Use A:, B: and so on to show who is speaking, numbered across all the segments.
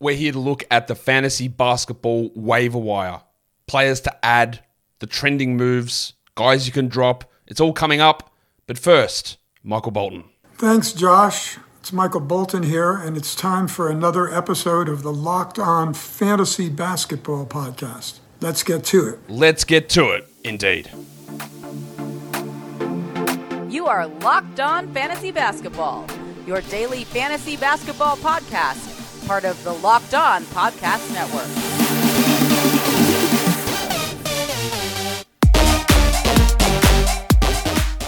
A: we're here to look at the fantasy basketball waiver wire. Players to add, the trending moves, guys you can drop. It's all coming up. But first, Michael Bolton.
B: Thanks, Josh. It's Michael Bolton here, and it's time for another episode of the Locked On Fantasy Basketball Podcast. Let's get to it.
A: Let's get to it, indeed.
C: You are Locked On Fantasy Basketball, your daily fantasy basketball podcast, part of the Locked On Podcast Network.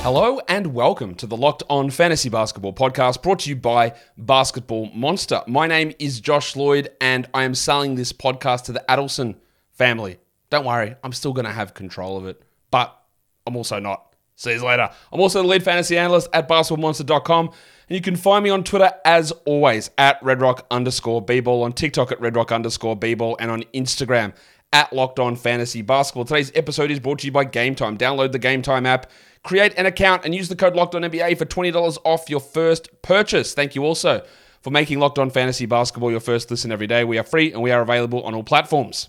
A: Hello and welcome to the Locked On Fantasy Basketball podcast brought to you by Basketball Monster. My name is Josh Lloyd and I am selling this podcast to the Adelson family. Don't worry, I'm still going to have control of it, but I'm also not. See you later. I'm also the lead fantasy analyst at basketballmonster.com. And you can find me on Twitter as always at redrock underscore bball, on TikTok at redrock underscore bball, and on Instagram at Locked On Fantasy Basketball. Today's episode is brought to you by Gametime. Download the Gametime app, create an account, and use the code Locked On NBA for $20 off your first purchase. Thank you also for making Locked On Fantasy Basketball your first listen every day. We are free and we are available on all platforms.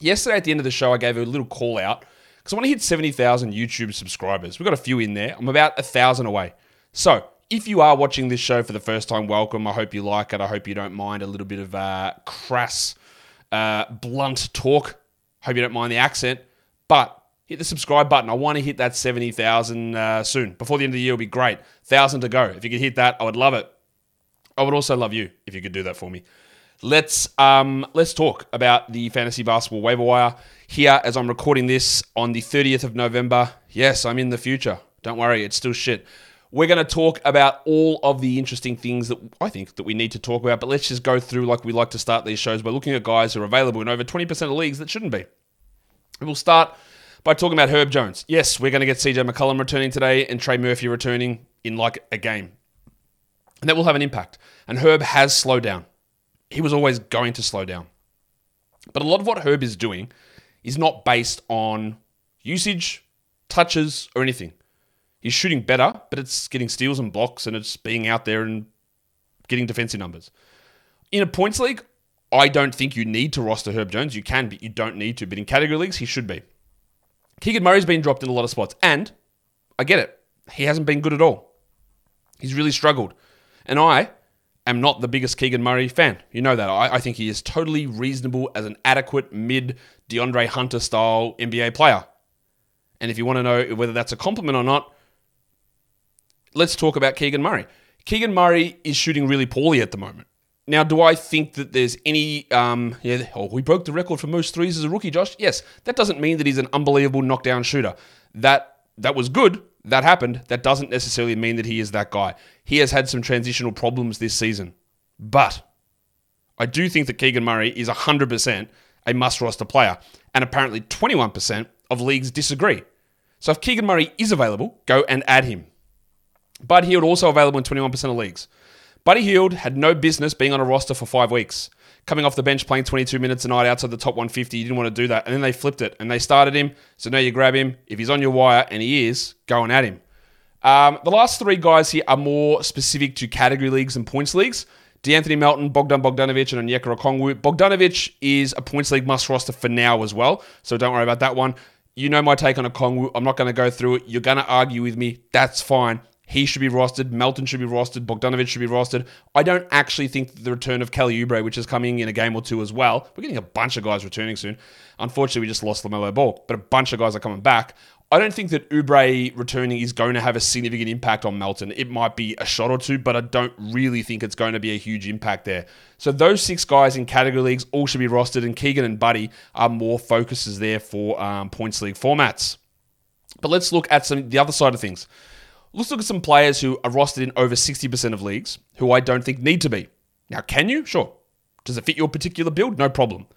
A: Yesterday at the end of the show, I gave a little call out because I want to hit 70,000 YouTube subscribers. We've got a few in there. I'm about a thousand away. So if you are watching this show for the first time, welcome. I hope you like it. I hope you don't mind a little bit of uh, crass, uh, blunt talk. Hope you don't mind the accent. But hit the subscribe button. I want to hit that 70,000 uh, soon. Before the end of the year it'll be great. 1,000 to go. If you could hit that, I would love it. I would also love you if you could do that for me. Let's um, let's talk about the fantasy basketball waiver wire here as I'm recording this on the 30th of November. Yes, I'm in the future. Don't worry, it's still shit. We're going to talk about all of the interesting things that I think that we need to talk about, but let's just go through like we like to start these shows by looking at guys who are available in over 20% of leagues that shouldn't be. We'll start by talking about Herb Jones. Yes, we're going to get CJ McCollum returning today and Trey Murphy returning in like a game. And that will have an impact. And Herb has slowed down. He was always going to slow down. But a lot of what Herb is doing is not based on usage, touches, or anything. He's shooting better, but it's getting steals and blocks and it's being out there and getting defensive numbers. In a points league, I don't think you need to roster Herb Jones. You can, but you don't need to. But in category leagues, he should be. Keegan Murray's been dropped in a lot of spots, and I get it. He hasn't been good at all. He's really struggled. And I am not the biggest Keegan Murray fan. You know that. I, I think he is totally reasonable as an adequate mid DeAndre Hunter style NBA player. And if you want to know whether that's a compliment or not, let's talk about Keegan Murray. Keegan Murray is shooting really poorly at the moment. Now, do I think that there's any? Um, yeah, oh, we broke the record for most threes as a rookie, Josh. Yes, that doesn't mean that he's an unbelievable knockdown shooter. That that was good. That happened. That doesn't necessarily mean that he is that guy. He has had some transitional problems this season, but I do think that Keegan Murray is 100% a must roster player, and apparently 21% of leagues disagree. So if Keegan Murray is available, go and add him. Buddy Hield also available in 21% of leagues. Buddy Hield had no business being on a roster for five weeks. Coming off the bench playing 22 minutes a night outside the top 150, you didn't want to do that. And then they flipped it and they started him. So now you grab him. If he's on your wire, and he is, go and add him. Um, the last three guys here are more specific to category leagues and points leagues. DeAnthony Melton, Bogdan Bogdanovic, and Onyeka Okongwu. Bogdanovic is a points league must roster for now as well. So don't worry about that one. You know my take on Okongwu. I'm not going to go through it. You're going to argue with me. That's fine. He should be rostered. Melton should be rostered. Bogdanovic should be rostered. I don't actually think the return of Kelly Oubre, which is coming in a game or two as well, we're getting a bunch of guys returning soon. Unfortunately, we just lost LaMelo Ball, but a bunch of guys are coming back. I don't think that Oubre returning is going to have a significant impact on Melton. It might be a shot or two, but I don't really think it's going to be a huge impact there. So those six guys in category leagues all should be rostered, and Keegan and Buddy are more focuses there for um, points league formats. But let's look at some the other side of things. Let's look at some players who are rostered in over 60% of leagues who I don't think need to be. Now, can you? Sure. Does it fit your particular build? No problem.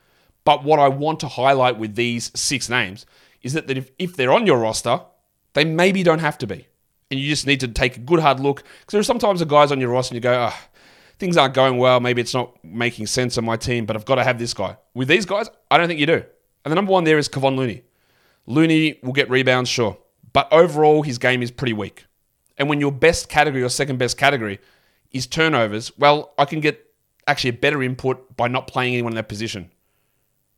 A: But what I want to highlight with these six names is that, if, if they're on your roster, they maybe don't have to be. And you just need to take a good hard look. Because there are sometimes the guys on your roster and you go, oh, things aren't going well. Maybe it's not making sense on my team, but I've got to have this guy. With these guys, I don't think you do. And the number one there is Kevon Looney. Looney will get rebounds, sure. But overall, his game is pretty weak. And when your best category or second best category is turnovers, well, I can get actually a better input by not playing anyone in that position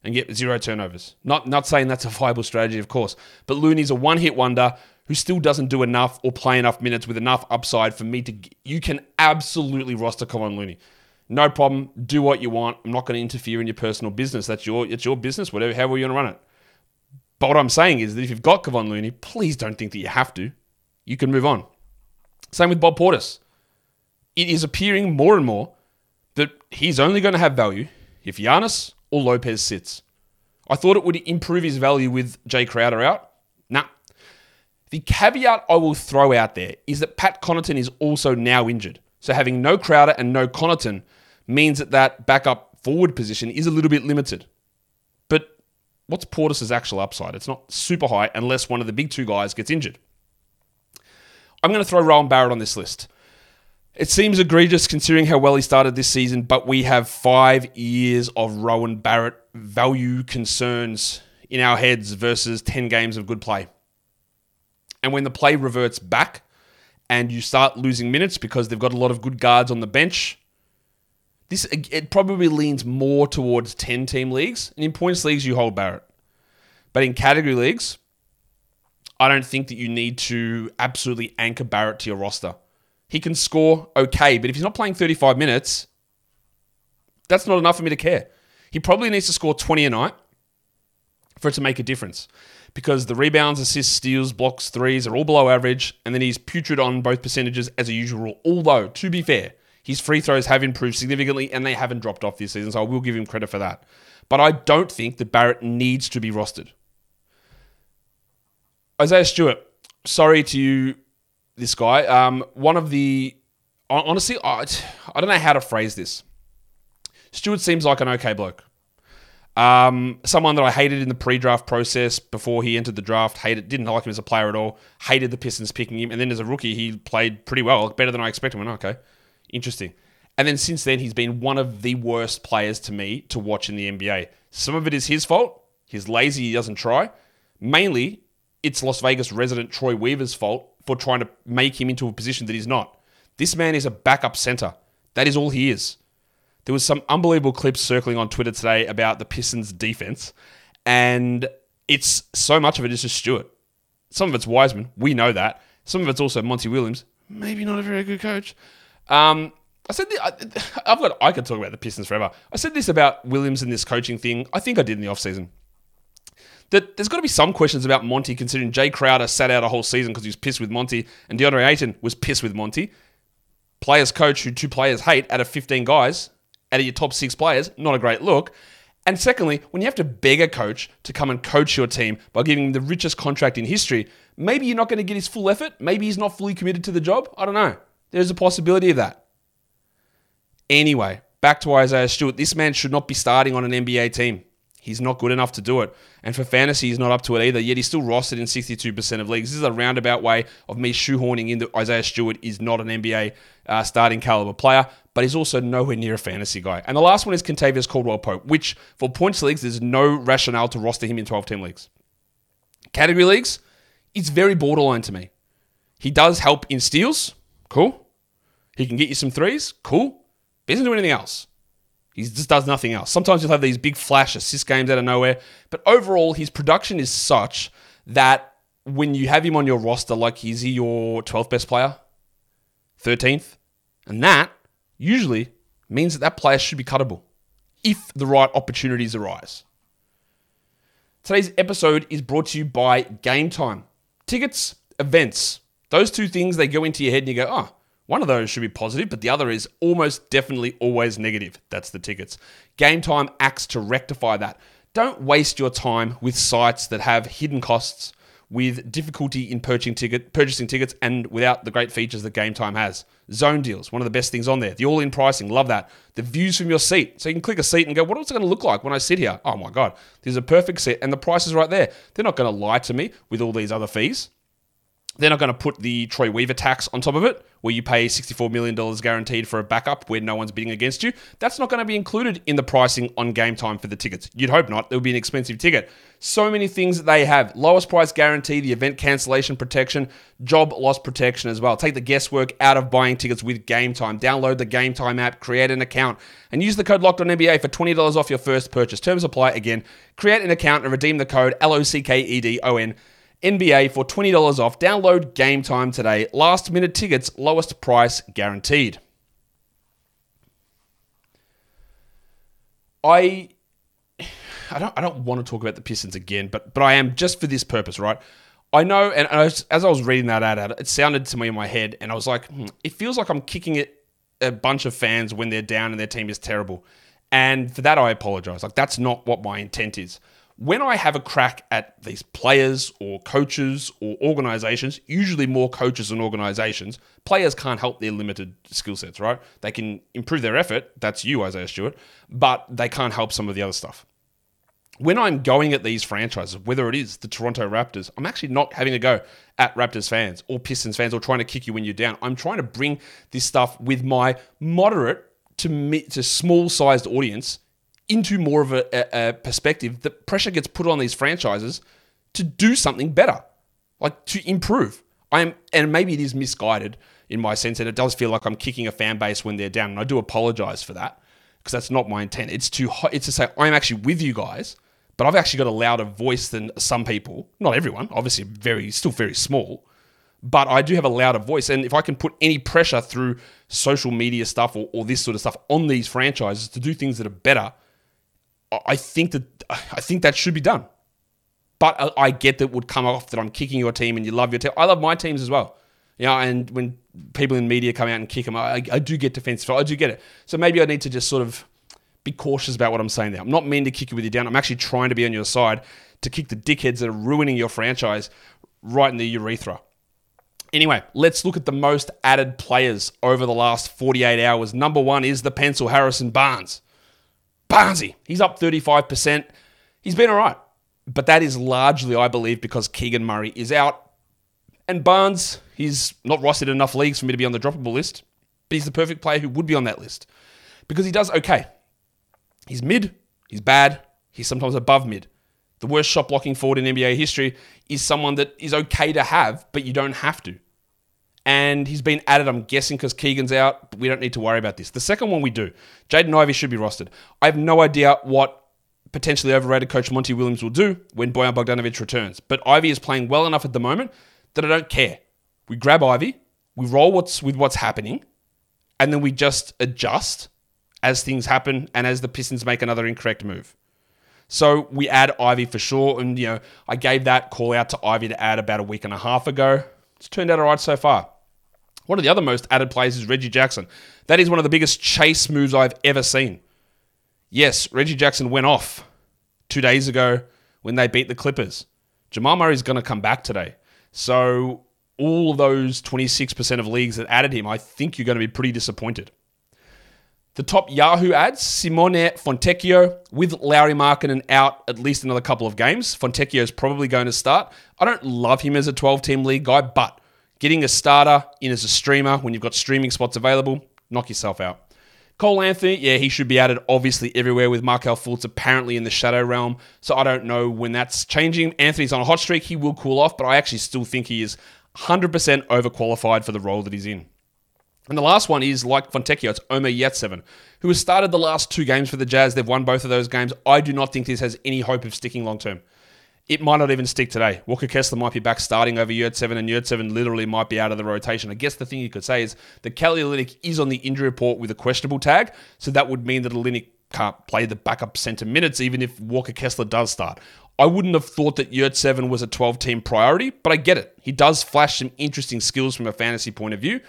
A: and get zero turnovers. Not not saying that's a viable strategy, of course, but Looney's a one-hit wonder who still doesn't do enough or play enough minutes with enough upside for me to. You can absolutely roster Kevon Looney. No problem. Do what you want. I'm not going to interfere in your personal business. That's your it's your business. Whatever, however you want to run it. But what I'm saying is that if you've got Kevon Looney, please don't think that you have to. You can move on. Same with Bob Portis. It is appearing more and more that he's only going to have value if Giannis or Lopez sits. I thought it would improve his value with Jae Crowder out. Nah. The caveat I will throw out there is that Pat Connaughton is also now injured. So having no Crowder and no Connaughton means that that backup forward position is a little bit limited. But what's Portis' actual upside? It's not super high unless one of the big two guys gets injured. I'm going to throw Rowan Barrett on this list. It seems egregious considering how well he started this season, but we have five years of Rowan Barrett value concerns in our heads versus 10 games of good play. And when the play reverts back and you start losing minutes because they've got a lot of good guards on the bench, this it probably leans more towards 10 team leagues. And in points leagues, you hold Barrett. But in category leagues, I don't think that you need to absolutely anchor Barrett to your roster. He can score okay, but if he's not playing 35 minutes, that's not enough for me to care. He probably needs to score 20 a night for it to make a difference because the rebounds, assists, steals, blocks, threes are all below average, and then he's putrid on both percentages as a usual. rule. Although, to be fair, his free throws have improved significantly and they haven't dropped off this season, so I will give him credit for that. But I don't think that Barrett needs to be rostered. Isaiah Stewart, sorry to you, this guy. Um, one of the honestly, I, I don't know how to phrase this. Stewart seems like an okay bloke. Um, someone that I hated in the pre-draft process before he entered the draft. Hated, didn't like him as a player at all. Hated the Pistons picking him, and then as a rookie, he played pretty well, better than I expected. Went okay, interesting. And then since then, he's been one of the worst players to me to watch in the NBA. Some of it is his fault. He's lazy. He doesn't try. Mainly, it's Las Vegas resident Troy Weaver's fault for trying to make him into a position that he's not. This man is a backup center. That is all he is. There was some unbelievable clips circling on Twitter today about the Pistons defense, and it's so much of it is just Stewart. Some of it's Wiseman. We know that. Some of it's also Monty Williams. Maybe not a very good coach. Um, I said I, have got. I could talk about the Pistons forever. I said this about Williams and this coaching thing. I think I did in the offseason that there's got to be some questions about Monty, considering Jae Crowder sat out a whole season because he was pissed with Monty, and DeAndre Ayton was pissed with Monty. Players coach who two players hate out of 15 guys, out of your top six players, not a great look. And secondly, when you have to beg a coach to come and coach your team by giving him the richest contract in history, maybe you're not going to get his full effort. Maybe he's not fully committed to the job. I don't know. There's a possibility of that. Anyway, back to Isaiah Stewart. This man should not be starting on an NBA team. He's not good enough to do it. And for fantasy, he's not up to it either, yet he's still rostered in 62% of leagues. This is a roundabout way of me shoehorning in that Isaiah Stewart is not an NBA uh, starting caliber player, but he's also nowhere near a fantasy guy. And the last one is Kentavious Caldwell Pope, which for points leagues, there's no rationale to roster him in 12 team leagues. Category leagues, it's very borderline to me. He does help in steals, cool. He can get you some threes, cool. He doesn't do anything else. He just does nothing else. Sometimes he'll have these big flash assist games out of nowhere, but overall, his production is such that when you have him on your roster, like is he your 12th best player, 13th, and that usually means that that player should be cuttable if the right opportunities arise. Today's episode is brought to you by Gametime. Tickets, events, those two things they go into your head and you go, oh, one of those should be positive, but the other is almost definitely always negative. That's the tickets. Gametime acts to rectify that. Don't waste your time with sites that have hidden costs, with difficulty in purchasing, ticket, purchasing tickets, and without the great features that Game Time has. Zone deals, one of the best things on there. The all in pricing, love that. The views from your seat. So you can click a seat and go, what is it going to look like when I sit here? Oh my God, there's a perfect seat, and the price is right there. They're not going to lie to me with all these other fees. They're not going to put the Troy Weaver tax on top of it, where you pay $64 million guaranteed for a backup where no one's bidding against you. That's not going to be included in the pricing on Gametime for the tickets. You'd hope not. It would be an expensive ticket. So many things that they have lowest price guarantee, the event cancellation protection, job loss protection as well. Take the guesswork out of buying tickets with Gametime. Download the Gametime app, create an account, and use the code Locked on for $20 off your first purchase. Terms apply again. Create an account and redeem the code L O C K E D O N NBA for $20 off. Download Gametime today. Last minute tickets, lowest price guaranteed. I I don't I don't want to talk about the Pistons again, but but I am just for this purpose, right? I know, and I was, as I was reading that ad out, it sounded to me in my head, and I was like, hmm, it feels like I'm kicking it a bunch of fans when they're down and their team is terrible, and for that I apologize. Like that's not what my intent is when I have a crack at these players or coaches or organizations, usually more coaches and organizations, players can't help their limited skill sets, right? They can improve their effort. That's you, Isaiah Stewart, but they can't help some of the other stuff. When I'm going at these franchises, whether it is the Toronto Raptors, I'm actually not having a go at Raptors fans or Pistons fans or trying to kick you when you're down. I'm trying to bring this stuff with my moderate to, to small sized audience into more of a, a, perspective that pressure gets put on these franchises to do something better, like to improve. I am, and maybe it is misguided in my sense, and it does feel like I'm kicking a fan base when they're down, and I do apologize for that because that's not my intent. It's to it's to say I'm actually with you guys, but I've actually got a louder voice than some people. Not everyone, obviously, very still very small, but I do have a louder voice, and if I can put any pressure through social media stuff or, or this sort of stuff on these franchises to do things that are better I think that I think that should be done. But I get that would come off that I'm kicking your team and you love your team. I love my teams as well. You know, and when people in media come out and kick them, I, I do get defensive. I do get it. So maybe I need to just sort of be cautious about what I'm saying there. I'm not mean to kick you with you down. I'm actually trying to be on your side to kick the dickheads that are ruining your franchise right in the urethra. Anyway, let's look at the most added players over the last 48 hours. Number one is the pencil Harrison Barnes. Barnesy, he's up 35%. He's been all right. But that is largely, I believe, because Keegan Murray is out. And Barnes, he's not rostered enough leagues for me to be on the droppable list, but he's the perfect player who would be on that list because he does okay. He's mid, he's bad, he's sometimes above mid. The worst shot blocking forward in NBA history is someone that is okay to have, but you don't have to and he's been added, I'm guessing, because Keegan's out. We don't need to worry about this. The second one we do, Jaden Ivey should be rostered. I have no idea what potentially overrated coach Monty Williams will do when Bojan Bogdanovic returns. But Ivey is playing well enough at the moment that I don't care. We grab Ivey, we roll what's with what's happening, and then we just adjust as things happen and as the Pistons make another incorrect move. So we add Ivey for sure, and you know I gave that call out to Ivey to add about a week and a half ago. It's turned out all right so far. One of the other most added players is Reggie Jackson. That is one of the biggest chase moves I've ever seen. Yes, Reggie Jackson went off two days ago when they beat the Clippers. Jamal Murray is going to come back today. So, all of those 26% of leagues that added him, I think you're going to be pretty disappointed. The top Yahoo ads, Simone Fontecchio with Lauri Markkanen out at least another couple of games. Fontecchio is probably going to start. I don't love him as a 12 team league guy, but Getting a starter in as a streamer when you've got streaming spots available, knock yourself out. Cole Anthony, yeah, he should be added obviously everywhere with Markelle Fultz apparently in the shadow realm. So I don't know when that's changing. Anthony's on a hot streak. He will cool off, but I actually still think he is 100% overqualified for the role that he's in. And the last one is like Fontecchio, it's Omer Yurtseven, who has started the last two games for the Jazz. They've won both of those games. I do not think this has any hope of sticking long term. It might not even stick today. Walker Kessler might be back starting over Yurtseven, and Yurtseven literally might be out of the rotation. I guess the thing you could say is that Kelly Olynyk is on the injury report with a questionable tag, so that would mean that Olynyk can't play the backup center minutes, even if Walker Kessler does start. I wouldn't have thought that Yurtseven was a 12 team priority, but I get it. He does flash some interesting skills from a fantasy point of view,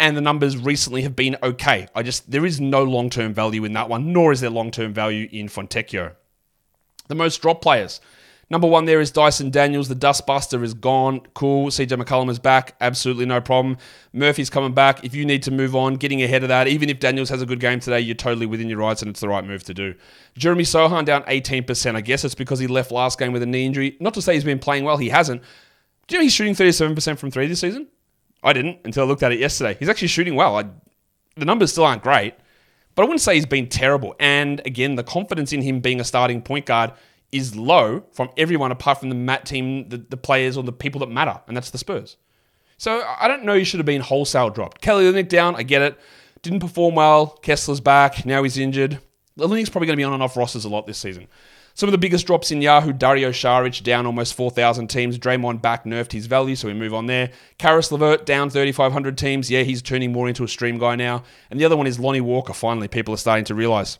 A: and the numbers recently have been okay. I just, there is no long term value in that one, nor is there long term value in Fontecchio. The most drop players. Number one there is Dyson Daniels. The Dustbuster is gone. Cool. CJ McCollum is back. Absolutely no problem. Murphy's coming back. If you need to move on, getting ahead of that, even if Daniels has a good game today, you're totally within your rights and it's the right move to do. Jeremy Sochan down 18%. I guess it's because he left last game with a knee injury. Not to say he's been playing well, he hasn't. Do you know he's shooting 37% from three this season? I didn't until I looked at it yesterday. He's actually shooting well. I, the numbers still aren't great, but I wouldn't say he's been terrible. And again, the confidence in him being a starting point guard is low from everyone apart from the mat team, the, the players, or the people that matter, and that's the Spurs. So I don't know You should have been wholesale dropped. Kelly Olynyk down, I get it. Didn't perform well. Kessler's back. Now he's injured. Olynyk's probably going to be on and off rosters a lot this season. Some of the biggest drops in Yahoo, Dario Saric down almost 4,000 teams. Draymond back nerfed his value, so we move on there. Caris LeVert down 3,500 teams. Yeah, he's turning more into a stream guy now. And the other one is Lonnie Walker, finally. People are starting to realize.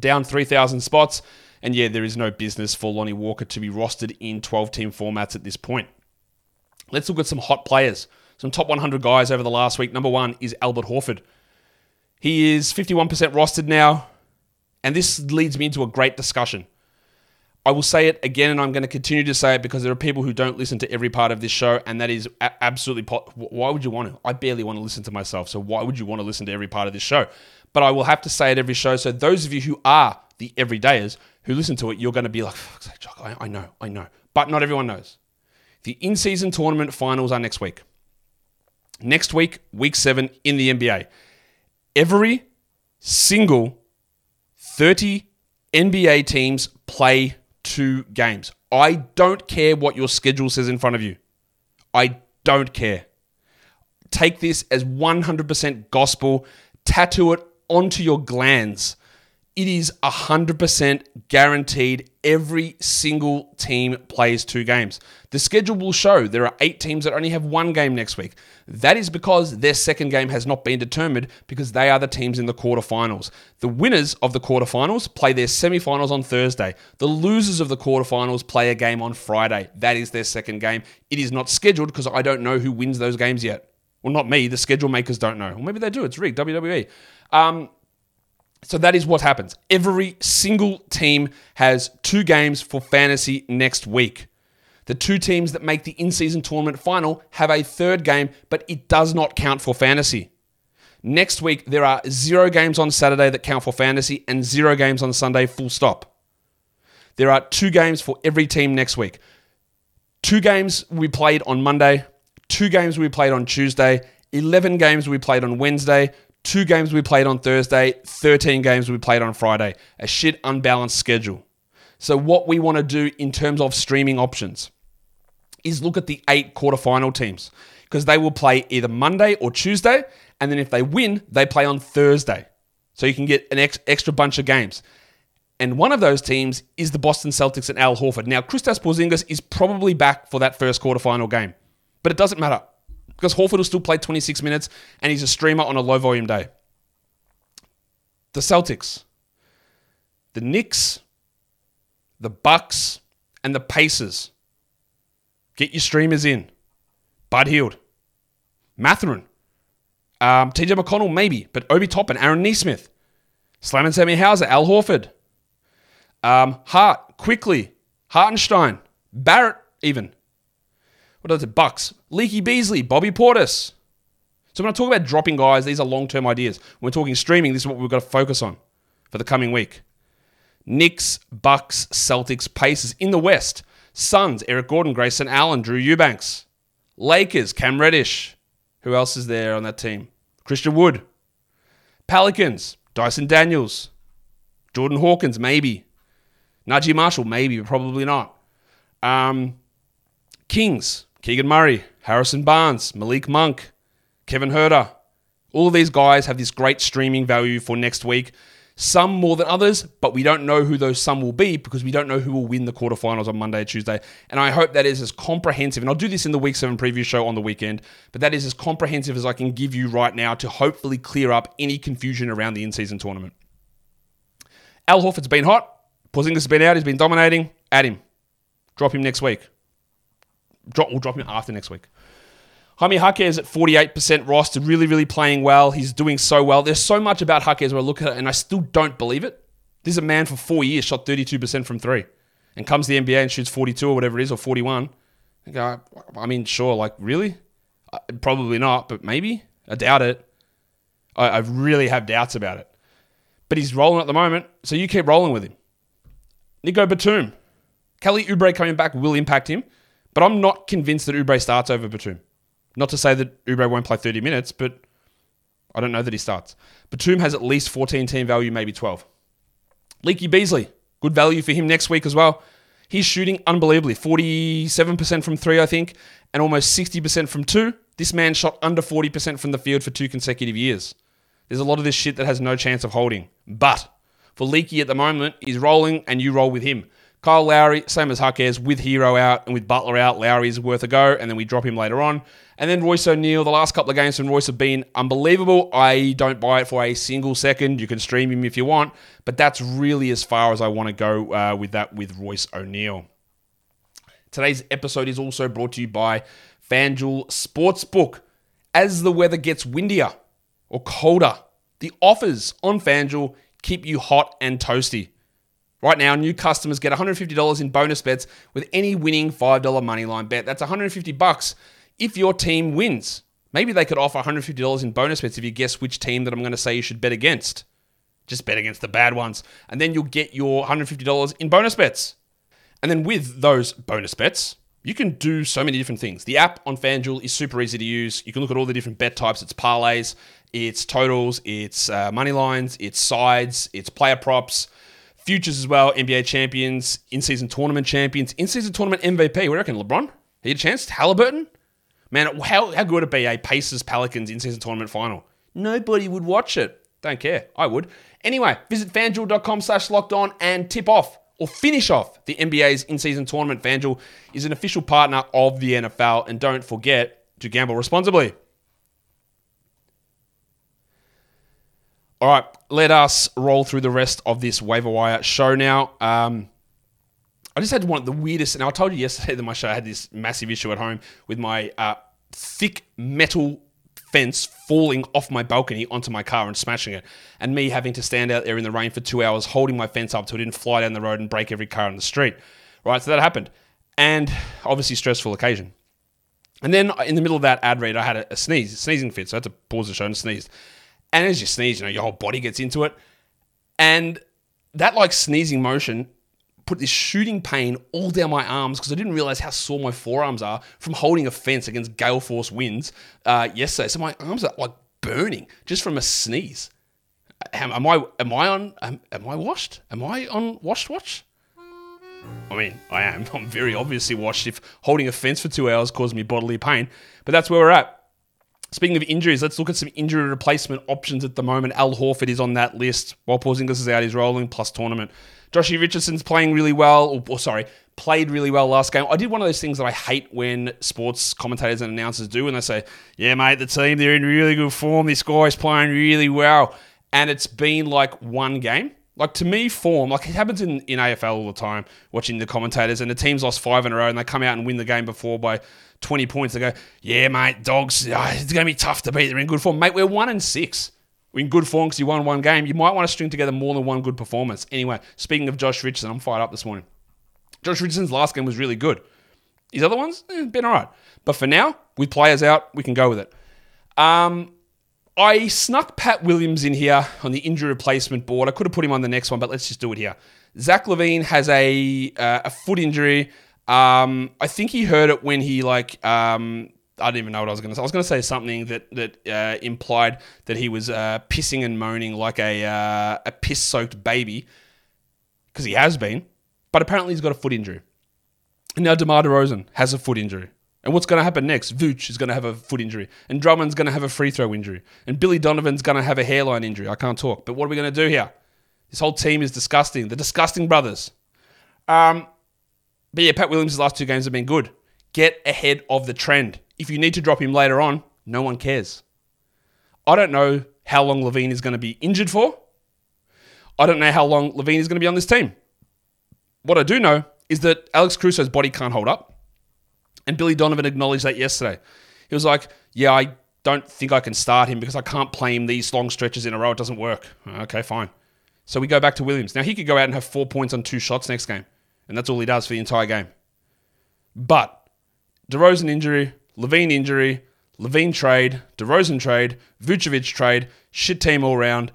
A: Down 3,000 spots. And yeah, there is no business for Lonnie Walker to be rostered in 12 team formats at this point. Let's look at some hot players, some top 100 guys over the last week. Number one is Albert Horford. He is 51% rostered now. And this leads me into a great discussion. I will say it again, and I'm going to continue to say it because there are people who don't listen to every part of this show, and that is absolutely. Po- why would you want to? I barely want to listen to myself, so why would you want to listen to every part of this show? But I will have to say it every show. So those of you who are the everydayers who listen to it, you're going to be like, I, I know, I know, but not everyone knows. The in-season tournament finals are next week. Next week, week seven in the NBA. Every single 30 NBA teams play two games. I don't care what your schedule says in front of you. I don't care. Take this as 100% gospel, tattoo it onto your glands. It is 100% guaranteed every single team plays two games. The schedule will show there are eight teams that only have one game next week. That is because their second game has not been determined because they are the teams in the quarterfinals. The winners of the quarterfinals play their semifinals on Thursday. The losers of the quarterfinals play a game on Friday. That is their second game. It is not scheduled because I don't know who wins those games yet. Well, not me. The schedule makers don't know. Or maybe they do. It's rigged. WWE. Um, so that is what happens. Every single team has two games for fantasy next week. The two teams that make the in season tournament final have a third game, but it does not count for fantasy. Next week, there are zero games on Saturday that count for fantasy and zero games on Sunday, full stop. There are two games for every team next week. Two games we played on Monday, two games we played on Tuesday, 11 games we played on Wednesday, two games we played on Thursday, 13 games we played on Friday. A shit unbalanced schedule. So, what we want to do in terms of streaming options is look at the eight quarterfinal teams because they will play either Monday or Tuesday. And then if they win, they play on Thursday. So you can get an ex- extra bunch of games. And one of those teams is the Boston Celtics and Al Horford. Now, Kristaps Porzingis is probably back for that first quarterfinal game, but it doesn't matter because Horford will still play 26 minutes and he's a streamer on a low volume day. The Celtics, the Knicks, the Bucks, and the Pacers. Get your streamers in. Bud Hield, Mathurin, um, TJ McConnell, maybe, but Obi Toppin, Aaron Nesmith, Slam and Sammy Hauser, Al Horford, um, Hart, Quickley, Hartenstein, Barrett, even. What? Bucks, Leaky Beasley, Bobby Portis. So when I talk about dropping guys, these are long term ideas. When we're talking streaming, this is what we've got to focus on for the coming week. Knicks, Bucks, Celtics, Pacers in the West. Suns, Eric Gordon, Grayson Allen, Drew Eubanks. Lakers, Cam Reddish. Who else is there on that team? Christian Wood. Pelicans, Dyson Daniels. Jordan Hawkins, maybe. Naji Marshall, maybe, but probably not. Um, Kings, Keegan Murray, Harrison Barnes, Malik Monk, Kevin Huerter. All of these guys have this great streaming value for next week. Some more than others, but we don't know who those some will be because we don't know who will win the quarterfinals on Monday or Tuesday. And I hope that is as comprehensive, and I'll do this in the week seven preview show on the weekend, but that is as comprehensive as I can give you right now to hopefully clear up any confusion around the in season tournament. Al Horford's been hot. Porzingis has been out. He's been dominating. Add him. Drop him next week. Drop, we'll drop him after next week. Jaime Jaquez at 48% roster, really, really playing well. He's doing so well. There's so much about Jaquez where I look at it and I still don't believe it. This is a man for four years, shot 32% from three, and comes to the NBA and shoots 42 or whatever it is, or 41. I go, I mean, sure, like, really? Uh, probably not, but maybe. I doubt it. I, I really have doubts about it. But he's rolling at the moment, so you keep rolling with him. Nico Batum. Kelly Oubre coming back will impact him But I'm not convinced that Oubre starts over Batum. Not to say that Oubre won't play 30 minutes, but I don't know that he starts. Batum has at least 14 team value, maybe 12. Leaky Beasley, good value for him next week as well. He's shooting unbelievably 47% from three, I think, and almost 60% from two. This man shot under 40% from the field for two consecutive years. There's a lot of this shit that has no chance of holding. But for Leaky at the moment, he's rolling and you roll with him. Kyle Lowry, same as Jaquez, with Herro out and with Butler out, Lowry is worth a go, and then we drop him later on. And then Royce O'Neale, the last couple of games from Royce have been unbelievable. I don't buy it for a single second. You can stream him if you want, but that's really as far as I want to go uh, with that with Royce O'Neale. Today's episode is also brought to you by FanDuel Sportsbook. As the weather gets windier or colder, the offers on FanDuel keep you hot and toasty. Right now, new customers get $150 in bonus bets with any winning $5 moneyline bet. That's 150 bucks if your team wins. Maybe they could offer $150 in bonus bets if you guess which team that I'm going to say you should bet against. Just bet against the bad ones. And then you'll get your $150 in bonus bets. And then with those bonus bets, you can do so many different things. The app on FanDuel is super easy to use. You can look at all the different bet types. It's parlays, it's totals, it's uh, money lines, it's sides, it's player props, futures as well, NBA champions, in-season tournament champions, in-season tournament MVP. What reckon, LeBron? He had a chance? Halliburton? Man, how, how good would it be a Pacers Pelicans in season tournament final? Nobody would watch it. Don't care. I would. Anyway, visit fanduel.com slash locked on and tip off or finish off the NBA's in season tournament. FanDuel is an official partner of the NFL. And don't forget to gamble responsibly. All right, let us roll through the rest of this waiver wire show now. Um, I just had one of the weirdest, and I told you yesterday that my show had this massive issue at home with my uh, thick metal fence falling off my balcony onto my car and smashing it, and me having to stand out there in the rain for two hours holding my fence up so it didn't fly down the road and break every car on the street. Right, so that happened, and obviously stressful occasion. And then in the middle of that ad read, I had a, sneeze, a sneezing fit, so I had to pause the show and sneeze. And as you sneeze, you know your whole body gets into it, and that like sneezing motion put this shooting pain all down my arms because I didn't realize how sore my forearms are from holding a fence against gale force winds uh, yesterday. So my arms are like burning just from a sneeze. Am, am I am I on am, am I washed? Am I on washed watch? I mean, I am. I'm very obviously washed if holding a fence for two hours caused me bodily pain. But that's where we're at. Speaking of injuries, let's look at some injury replacement options at the moment. Al Horford is on that list. While Porzingis is out, he's rolling plus tournament. Joshy Richardson's playing really well, or, or, sorry, played really well last game. I did one of those things that I hate when sports commentators and announcers do, and they say, "Yeah, mate, the team they're in really good form. This guy's playing really well," and it's been like one game. Like to me, form like it happens in, in AFL all the time. Watching the commentators and the team's lost five in a row, and they come out and win the game before by twenty points. They go, "Yeah, mate, dogs, oh, it's going to be tough to beat. They're in good form, mate. We're one and six We're in good form because you won one game, you might want to string together more than one good performance. Anyway, speaking of Josh Richardson, I'm fired up this morning. Josh Richardson's last game was really good. His other ones, eh, been all right. But for now, with players out, we can go with it. Um, I snuck Pat Williams in here on the injury replacement board. I could have put him on the next one, but let's just do it here. Zach LaVine has a uh, a foot injury. Um, I think he heard it when he like um, I didn't even know what I was going to say. I was going to say something that that uh, implied that he was uh, pissing and moaning like a uh, a piss soaked baby, because he has been. But apparently he's got a foot injury. And now DeMar DeRozan has a foot injury. And what's going to happen next? Vooch is going to have a foot injury, and Drummond's going to have a free throw injury, and Billy Donovan's going to have a hairline injury. I can't talk. But what are we going to do here? This whole team is disgusting. The disgusting brothers. Um, but yeah, Pat Williams' last two games have been good. Get ahead of the trend. If you need to drop him later on, no one cares. I don't know how long LaVine is going to be injured for. I don't know how long LaVine is going to be on this team. What I do know is that Alex Caruso's body can't hold up. And Billy Donovan acknowledged that yesterday. He was like, Yeah, I don't think I can start him because I can't play him these long stretches in a row. It doesn't work. Okay, fine. So we go back to Williams. Now he could go out and have four points on two shots next game. And that's all he does for the entire game. But DeRozan injury, LaVine injury, LaVine trade, DeRozan trade, Vucevic trade, shit team all round.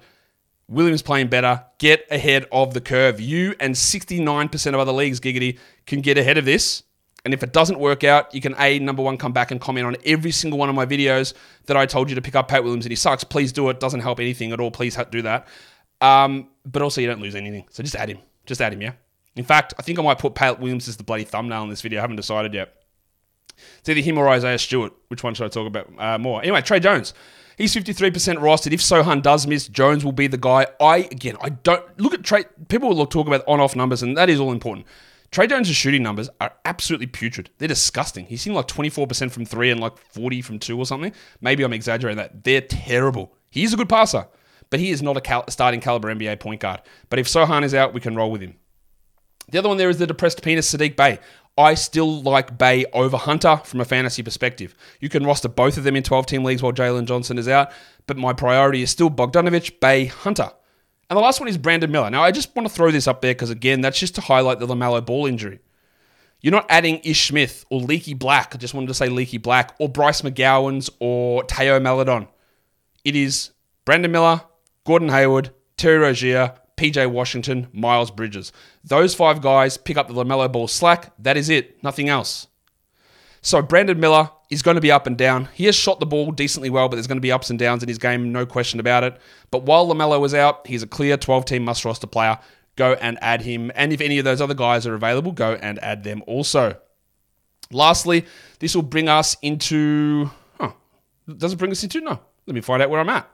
A: Williams playing better. Get ahead of the curve. You and 69% of other leagues, Giggity, can get ahead of this And if it doesn't work out, you can A, number one, come back and comment on every single one of my videos that I told you to pick up Pat Williams and he sucks. Please do it. Doesn't help anything at all. Please do that. Um, but also, you don't lose anything. So just add him. Just add him, yeah? In fact, I think I might put Pat Williams as the bloody thumbnail in this video. I haven't decided yet. It's either him or Isaiah Stewart. Which one should I talk about uh, more? Anyway, Tre Jones. He's 53% rostered. If Sochan does miss, Jones will be the guy. I, again, I don't look at Tre. People will talk about on off numbers, and that is all important. Tre Jones' shooting numbers are absolutely putrid. They're disgusting. He's seen like 24% from three and like 40 from two or something. Maybe I'm exaggerating that. They're terrible. He's a good passer, but he is not a cal- starting caliber NBA point guard. But if Sochan is out, we can roll with him. The other one there is the depressed penis Saddiq Bey. I still like Bey over Hunter from a fantasy perspective. You can roster both of them in 12 team leagues while Jalen Johnson is out, but my priority is still Bogdanovic, Bey, Hunter. And the last one is Brandon Miller. Now, I just want to throw this up there because, again, that's just to highlight the LaMelo Ball injury. You're not adding Ish Smith or Leaky Black. I just wanted to say Leaky Black or Bryce McGowens or Teo Maledon. It is Brandon Miller, Gordon Hayward, Terry Rozier, PJ Washington, Miles Bridges. Those five guys pick up the LaMelo Ball slack. That is it. Nothing else. So Brandon Miller is going to be up and down. He has shot the ball decently well, but there's going to be ups and downs in his game, no question about it. But while LaMelo was out, he's a clear 12 team must roster player. Go and add him. And if any of those other guys are available, go and add them also. Lastly, this will bring us into. Huh, does it bring us into? No. Let me find out where I'm at.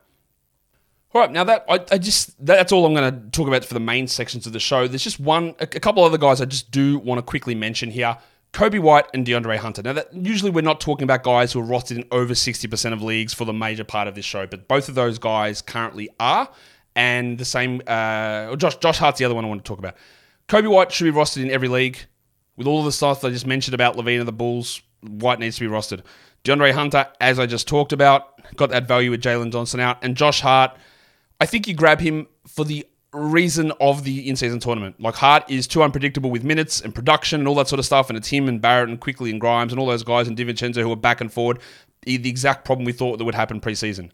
A: All right, now that I, I just that's all I'm going to talk about for the main sections of the show. There's just one, a, a couple other guys I just do want to quickly mention here. Coby White and DeAndre Hunter. Now, that usually we're not talking about guys who are rostered in over 60% of leagues for the major part of this show, but both of those guys currently are. And the same, uh, Josh, Josh Hart's the other one I want to talk about. Coby White should be rostered in every league. With all of the stuff I just mentioned about LaVine and the Bulls, White needs to be rostered. DeAndre Hunter, as I just talked about, got that value with Jalen Johnson out. And Josh Hart, I think you grab him for the reason of the in-season tournament. Like Hart is too unpredictable with minutes and production and all that sort of stuff, and it's him and Barrett and Quickley and Grimes and all those guys and DiVincenzo who are back and forward. The exact problem we thought that would happen preseason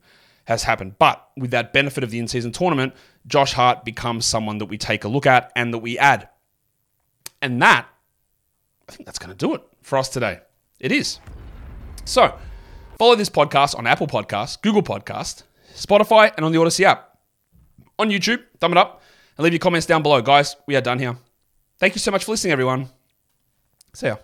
A: has happened. But with that benefit of the in-season tournament, Josh Hart becomes someone that we take a look at and that we add. And that, I think that's going to do it for us today. It is. So, follow this podcast on Apple Podcasts, Google Podcast, Spotify, and on the Odyssey app on YouTube. Thumb it up and leave your comments down below. Guys, we are done here. Thank you so much for listening, everyone. See ya.